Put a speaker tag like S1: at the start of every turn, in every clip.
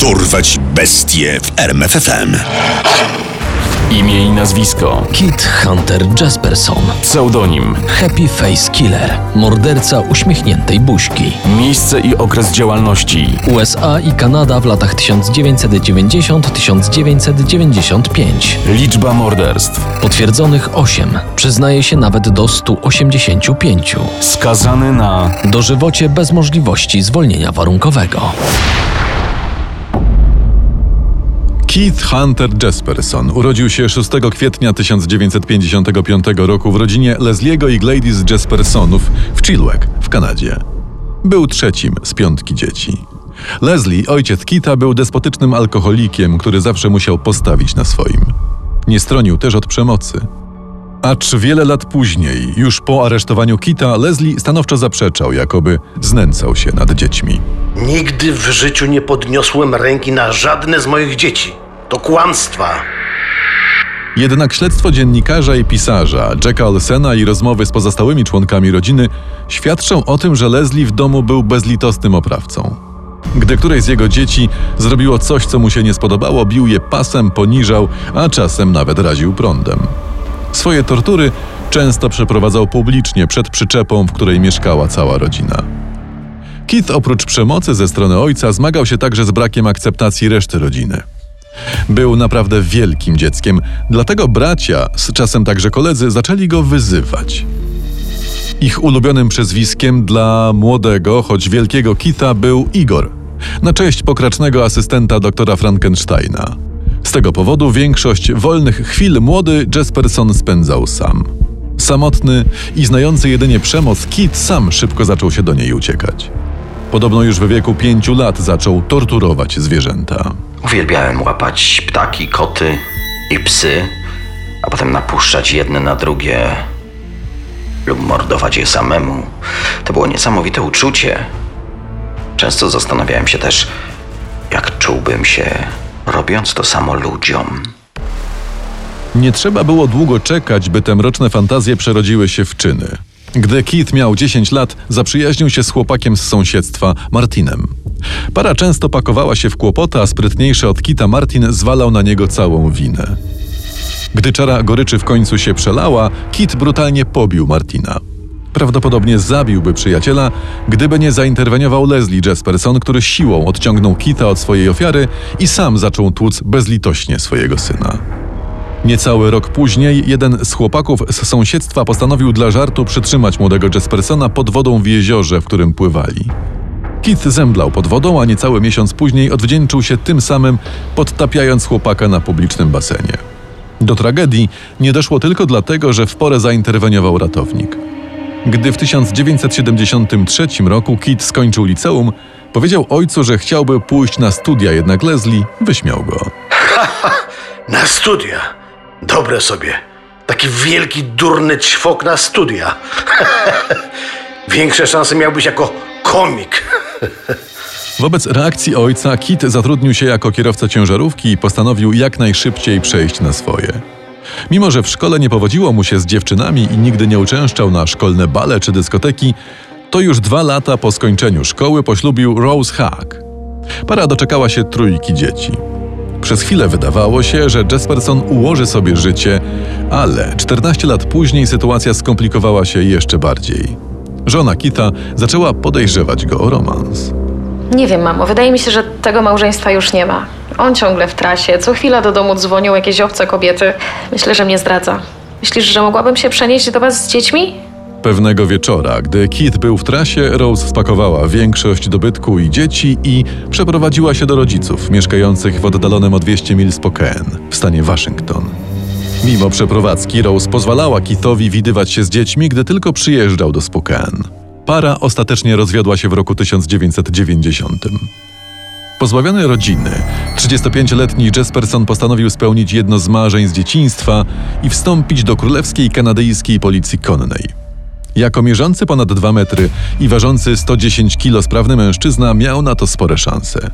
S1: Dorwać bestie w RMFFM.
S2: Imię i nazwisko.
S3: Kit Hunter Jasperson.
S2: Pseudonim.
S3: Happy Face Killer. Morderca uśmiechniętej buźki.
S2: Miejsce i okres działalności.
S3: USA i Kanada w latach 1990-1995.
S2: Liczba morderstw.
S3: Potwierdzonych 8. Przyznaje się nawet do 185.
S2: Skazany na
S3: Dożywocie bez możliwości zwolnienia warunkowego.
S4: Keith Hunter Jasperson urodził się 6 kwietnia 1955 roku w rodzinie Lesliego i Gladys Jaspersonów w Chilliwack w Kanadzie. Był trzecim z piątki dzieci. Leslie, ojciec Kita, był despotycznym alkoholikiem, który zawsze musiał postawić na swoim. Nie stronił też od przemocy. Acz wiele lat później, już po aresztowaniu Kita, Leslie stanowczo zaprzeczał, jakoby znęcał się nad dziećmi.
S5: Nigdy w życiu nie podniosłem ręki na żadne z moich dzieci. To kłamstwa.
S4: Jednak śledztwo dziennikarza i pisarza Jacka Olsena i rozmowy z pozostałymi członkami rodziny świadczą o tym, że Leslie w domu był bezlitosnym oprawcą. Gdy któreś z jego dzieci zrobiło coś, co mu się nie spodobało, bił je pasem, poniżał, a czasem nawet raził prądem. Swoje tortury często przeprowadzał publicznie przed przyczepą, w której mieszkała cała rodzina. Kit oprócz przemocy ze strony ojca zmagał się także z brakiem akceptacji reszty rodziny. Był naprawdę wielkim dzieckiem, dlatego bracia, z czasem także koledzy, zaczęli go wyzywać. Ich ulubionym przezwiskiem dla młodego, choć wielkiego Kita był Igor, na cześć pokracznego asystenta doktora Frankensteina. Z tego powodu większość wolnych chwil młody Jasperson spędzał sam. Samotny i znający jedynie przemoc, Kit sam szybko zaczął się do niej uciekać. Podobno już w wieku pięciu lat zaczął torturować zwierzęta.
S6: Uwielbiałem łapać ptaki, koty i psy, a potem napuszczać jedne na drugie lub mordować je samemu. To było niesamowite uczucie. Często zastanawiałem się też, jak czułbym się robiąc to samo ludziom.
S4: Nie trzeba było długo czekać, by te mroczne fantazje przerodziły się w czyny. Gdy Keith miał 10 lat, zaprzyjaźnił się z chłopakiem z sąsiedztwa, Martinem. Para często pakowała się w kłopoty, a sprytniejszy od Kita Martin zwalał na niego całą winę. Gdy czara goryczy w końcu się przelała, Kit brutalnie pobił Martina. Prawdopodobnie zabiłby przyjaciela, gdyby nie zainterweniował Leslie Jasperson, który siłą odciągnął Kita od swojej ofiary i sam zaczął tłuc bezlitośnie swojego syna. Niecały rok później jeden z chłopaków z sąsiedztwa postanowił dla żartu przytrzymać młodego Jaspersona pod wodą w jeziorze, w którym pływali. Kit zemdlał pod wodą, a niecały miesiąc później odwdzięczył się tym samym, podtapiając chłopaka na publicznym basenie. Do tragedii nie doszło tylko dlatego, że w porę zainterweniował ratownik. Gdy w 1973 roku Kit skończył liceum, powiedział ojcu, że chciałby pójść na studia, jednak Leslie wyśmiał go.
S5: Na studia. Dobre sobie. Taki wielki, durny ćwok na studia. Większe szanse miałbyś jako komik.
S4: Wobec reakcji ojca, Kit zatrudnił się jako kierowca ciężarówki i postanowił jak najszybciej przejść na swoje. Mimo, że w szkole nie powodziło mu się z dziewczynami i nigdy nie uczęszczał na szkolne bale czy dyskoteki, to już dwa lata po skończeniu szkoły poślubił Rose Hack. Para doczekała się trójki dzieci. Przez chwilę wydawało się, że Jasperson ułoży sobie życie, ale 14 lat później sytuacja skomplikowała się jeszcze bardziej. Żona Kita zaczęła podejrzewać go o romans.
S7: Nie wiem, mamo, wydaje mi się, że tego małżeństwa już nie ma. On ciągle w trasie, co chwila do domu dzwonią jakieś obce kobiety. Myślę, że mnie zdradza. Myślisz, że mogłabym się przenieść do was z dziećmi?
S4: Pewnego wieczora, gdy Kit był w trasie, Rose spakowała większość dobytku i dzieci i przeprowadziła się do rodziców mieszkających w oddalonym o 200 mil Spokane w stanie Waszyngton. Mimo przeprowadzki, Rose pozwalała Kithowi widywać się z dziećmi, gdy tylko przyjeżdżał do Spokane. Para ostatecznie rozwiodła się w roku 1990. Pozbawiony rodziny, 35-letni Jasperson postanowił spełnić jedno z marzeń z dzieciństwa i wstąpić do królewskiej kanadyjskiej policji konnej. Jako mierzący ponad 2 metry i ważący 110 kg sprawny mężczyzna miał na to spore szanse.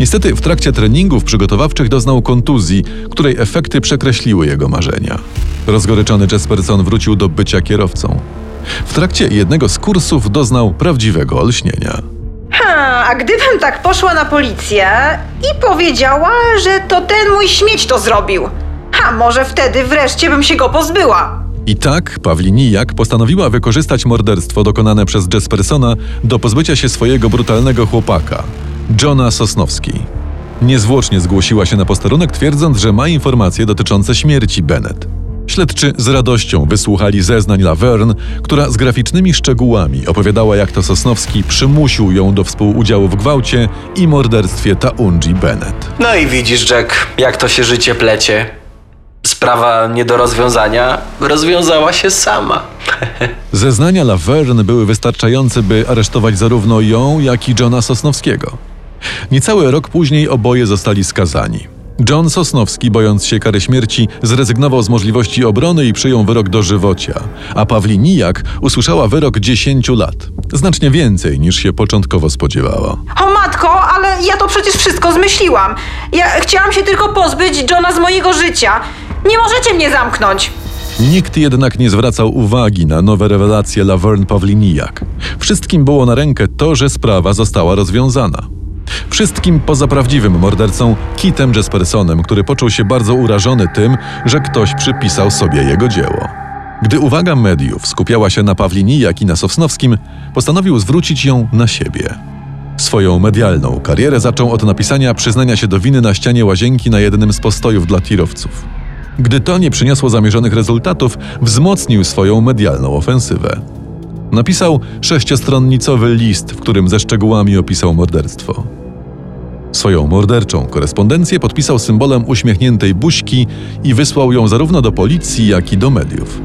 S4: Niestety w trakcie treningów przygotowawczych doznał kontuzji, której efekty przekreśliły jego marzenia. Rozgoryczony Jasperson wrócił do bycia kierowcą. W trakcie jednego z kursów doznał prawdziwego olśnienia.
S8: Ha, A gdybym tak poszła na policję i powiedziała, że to ten mój śmieć to zrobił. A może wtedy wreszcie bym się go pozbyła.
S4: I tak Pawlinijak postanowiła wykorzystać morderstwo dokonane przez Jespersona do pozbycia się swojego brutalnego chłopaka, Johna Sosnowski. Niezwłocznie zgłosiła się na posterunek, twierdząc, że ma informacje dotyczące śmierci Bennett. Śledczy z radością wysłuchali zeznań Laverne, która z graficznymi szczegółami opowiadała, jak to Sosnowski przymusił ją do współudziału w gwałcie i morderstwie Taunji Bennett.
S9: No i widzisz, Jack, jak to się życie plecie. Sprawa nie do rozwiązania rozwiązała się sama.
S4: Zeznania Laverne były wystarczające, by aresztować zarówno ją, jak i Johna Sosnowskiego. Niecały rok później oboje zostali skazani. John Sosnowski, bojąc się kary śmierci, zrezygnował z możliwości obrony i przyjął wyrok dożywocia, a Pawlinijak usłyszała wyrok 10 lat. Znacznie więcej niż się początkowo spodziewała.
S8: O matko, ale ja to przecież wszystko zmyśliłam. Ja chciałam się tylko pozbyć Johna z mojego życia. Nie możecie mnie zamknąć.
S4: Nikt jednak nie zwracał uwagi na nowe rewelacje Laverne Pawlinijak. Wszystkim było na rękę to, że sprawa została rozwiązana. Wszystkim poza prawdziwym mordercą Kitem Jespersonem, który poczuł się bardzo urażony tym, że ktoś przypisał sobie jego dzieło. Gdy uwaga mediów skupiała się na Pawlinijak i na Sosnowskim, postanowił zwrócić ją na siebie. Swoją medialną karierę zaczął od napisania przyznania się do winy na ścianie łazienki na jednym z postojów dla tirowców. Gdy to nie przyniosło zamierzonych rezultatów, wzmocnił swoją medialną ofensywę. Napisał sześciostronnicowy list, w którym ze szczegółami opisał morderstwo. Swoją morderczą korespondencję podpisał symbolem uśmiechniętej buźki i wysłał ją zarówno do policji, jak i do mediów.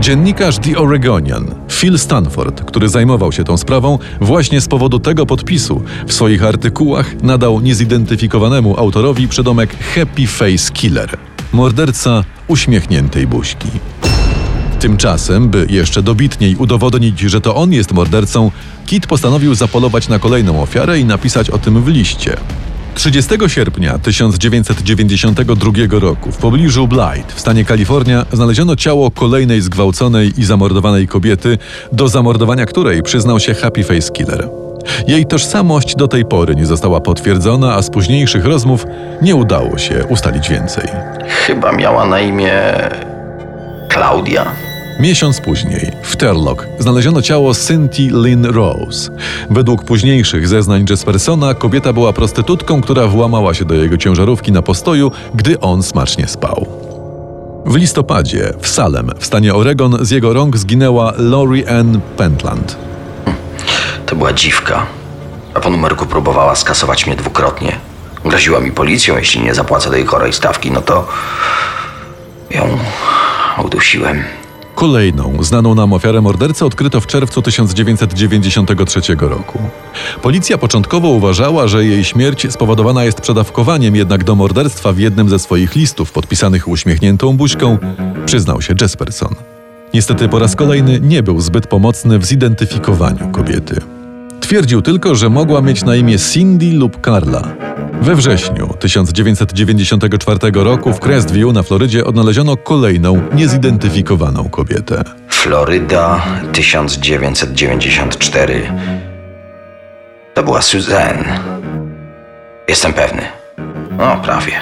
S4: Dziennikarz The Oregonian, Phil Stanford, który zajmował się tą sprawą, właśnie z powodu tego podpisu w swoich artykułach nadał niezidentyfikowanemu autorowi przydomek Happy Face Killer morderca uśmiechniętej buźki. Tymczasem, by jeszcze dobitniej udowodnić, że to on jest mordercą, Kit postanowił zapolować na kolejną ofiarę i napisać o tym w liście. 30 sierpnia 1992 roku w pobliżu Blight w stanie Kalifornia znaleziono ciało kolejnej zgwałconej i zamordowanej kobiety, do zamordowania której przyznał się Happy Face Killer. Jej tożsamość do tej pory nie została potwierdzona, a z późniejszych rozmów nie udało się ustalić więcej.
S6: Chyba miała na imię. Klaudia.
S4: Miesiąc później w Terlock znaleziono ciało Cynthia Lynn Rose. Według późniejszych zeznań Jespersona kobieta była prostytutką, która włamała się do jego ciężarówki na postoju, gdy on smacznie spał. W listopadzie w Salem w stanie Oregon z jego rąk zginęła Lori Ann Pentland.
S6: To była dziwka. A po numerku próbowała skasować mnie dwukrotnie. Groziła mi policją, jeśli nie zapłacę tej chorej stawki, no to ją udusiłem.
S4: Kolejną znaną nam ofiarę mordercy odkryto w czerwcu 1993 roku. Policja początkowo uważała, że jej śmierć spowodowana jest przedawkowaniem, jednak do morderstwa w jednym ze swoich listów podpisanych uśmiechniętą buźką przyznał się Jesperson. Niestety po raz kolejny nie był zbyt pomocny w zidentyfikowaniu kobiety. Twierdził tylko, że mogła mieć na imię Cindy lub Carla. We wrześniu 1994 roku w Crestview na Florydzie odnaleziono kolejną niezidentyfikowaną kobietę.
S6: Floryda 1994. To była Suzanne. Jestem pewny. No, prawie.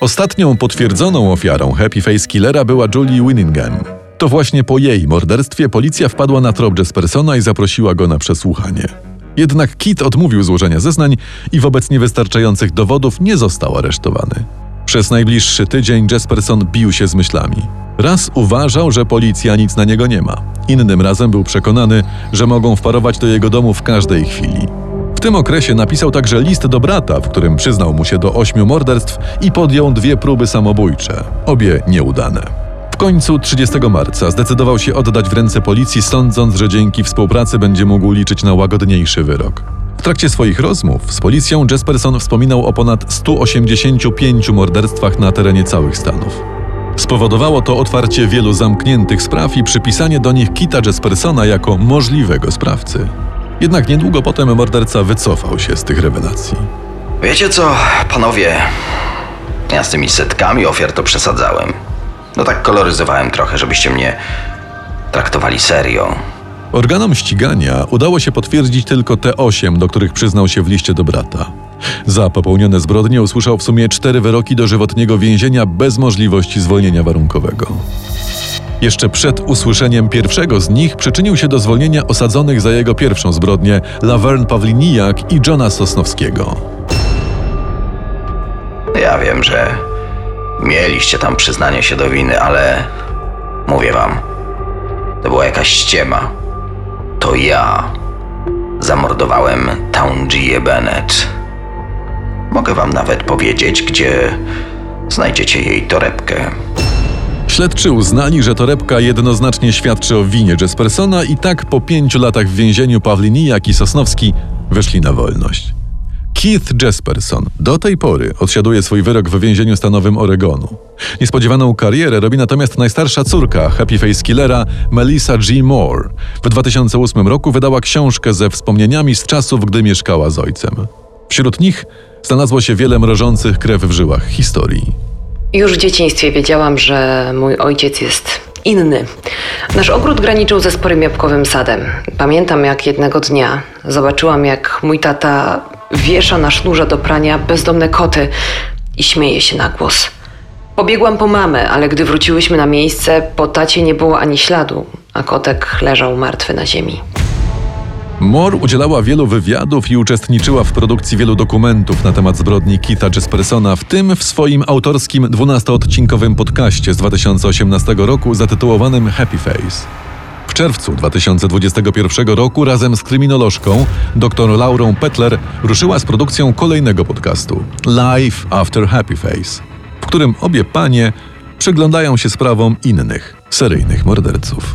S4: Ostatnią potwierdzoną ofiarą Happy Face Killera była Julie Winningham. To właśnie po jej morderstwie policja wpadła na trop Jespersona i zaprosiła go na przesłuchanie. Jednak Kit odmówił złożenia zeznań i wobec niewystarczających dowodów nie został aresztowany. Przez najbliższy tydzień Jesperson bił się z myślami. Raz uważał, że policja nic na niego nie ma. Innym razem był przekonany, że mogą wparować do jego domu w każdej chwili. W tym okresie napisał także list do brata, w którym przyznał mu się do ośmiu morderstw i podjął dwie próby samobójcze, obie nieudane. Końcu 30 marca zdecydował się oddać w ręce policji, sądząc, że dzięki współpracy będzie mógł liczyć na łagodniejszy wyrok. W trakcie swoich rozmów z policją Jesperson wspominał o ponad 185 morderstwach na terenie całych Stanów. Spowodowało to otwarcie wielu zamkniętych spraw i przypisanie do nich Kita Jespersona jako możliwego sprawcy. Jednak niedługo potem morderca wycofał się z tych rewelacji.
S6: Wiecie co, panowie? Ja z tymi setkami ofiar to przesadzałem. No tak koloryzowałem trochę, żebyście mnie traktowali serio.
S4: Organom ścigania udało się potwierdzić tylko te osiem, do których przyznał się w liście do brata. Za popełnione zbrodnie usłyszał w sumie cztery wyroki dożywotniego więzienia bez możliwości zwolnienia warunkowego. Jeszcze przed usłyszeniem pierwszego z nich przyczynił się do zwolnienia osadzonych za jego pierwszą zbrodnię Laverne Pawliniak i Johna Sosnowskiego.
S6: Ja wiem, że mieliście tam przyznanie się do winy, ale mówię wam, to była jakaś ściema. To ja zamordowałem Taunjię Bennett. Mogę wam nawet powiedzieć, gdzie znajdziecie jej torebkę.
S4: Śledczy uznali, że torebka jednoznacznie świadczy o winie Jespersona i tak po pięciu latach w więzieniu Pawlinijak i Sosnowski wyszli na wolność. Keith Jesperson do tej pory odsiaduje swój wyrok w więzieniu stanowym Oregonu. Niespodziewaną karierę robi natomiast najstarsza córka Happy Face Killera, Melissa G. Moore. W 2008 roku wydała książkę ze wspomnieniami z czasów, gdy mieszkała z ojcem. Wśród nich znalazło się wiele mrożących krew w żyłach historii.
S10: Już w dzieciństwie wiedziałam, że mój ojciec jest inny. Nasz ogród graniczył ze sporym jabłkowym sadem. Pamiętam, jak jednego dnia zobaczyłam, jak mój tata wiesza na sznurze do prania bezdomne koty i śmieje się na głos. Pobiegłam po mamę, ale gdy wróciłyśmy na miejsce, po tacie nie było ani śladu, a kotek leżał martwy na ziemi.
S4: Moore udzielała wielu wywiadów i uczestniczyła w produkcji wielu dokumentów na temat zbrodni Kita Jespersona, w tym w swoim autorskim 12-odcinkowym podcaście z 2018 roku zatytułowanym Happy Face. W czerwcu 2021 roku razem z kryminolożką dr Laurą Petler ruszyła z produkcją kolejnego podcastu Life After Happy Face, w którym obie panie przyglądają się sprawom innych seryjnych morderców.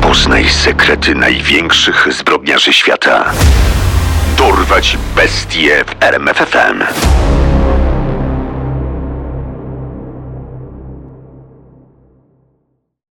S1: Poznaj sekrety największych zbrodniarzy świata. Dorwać bestie w RMFFM.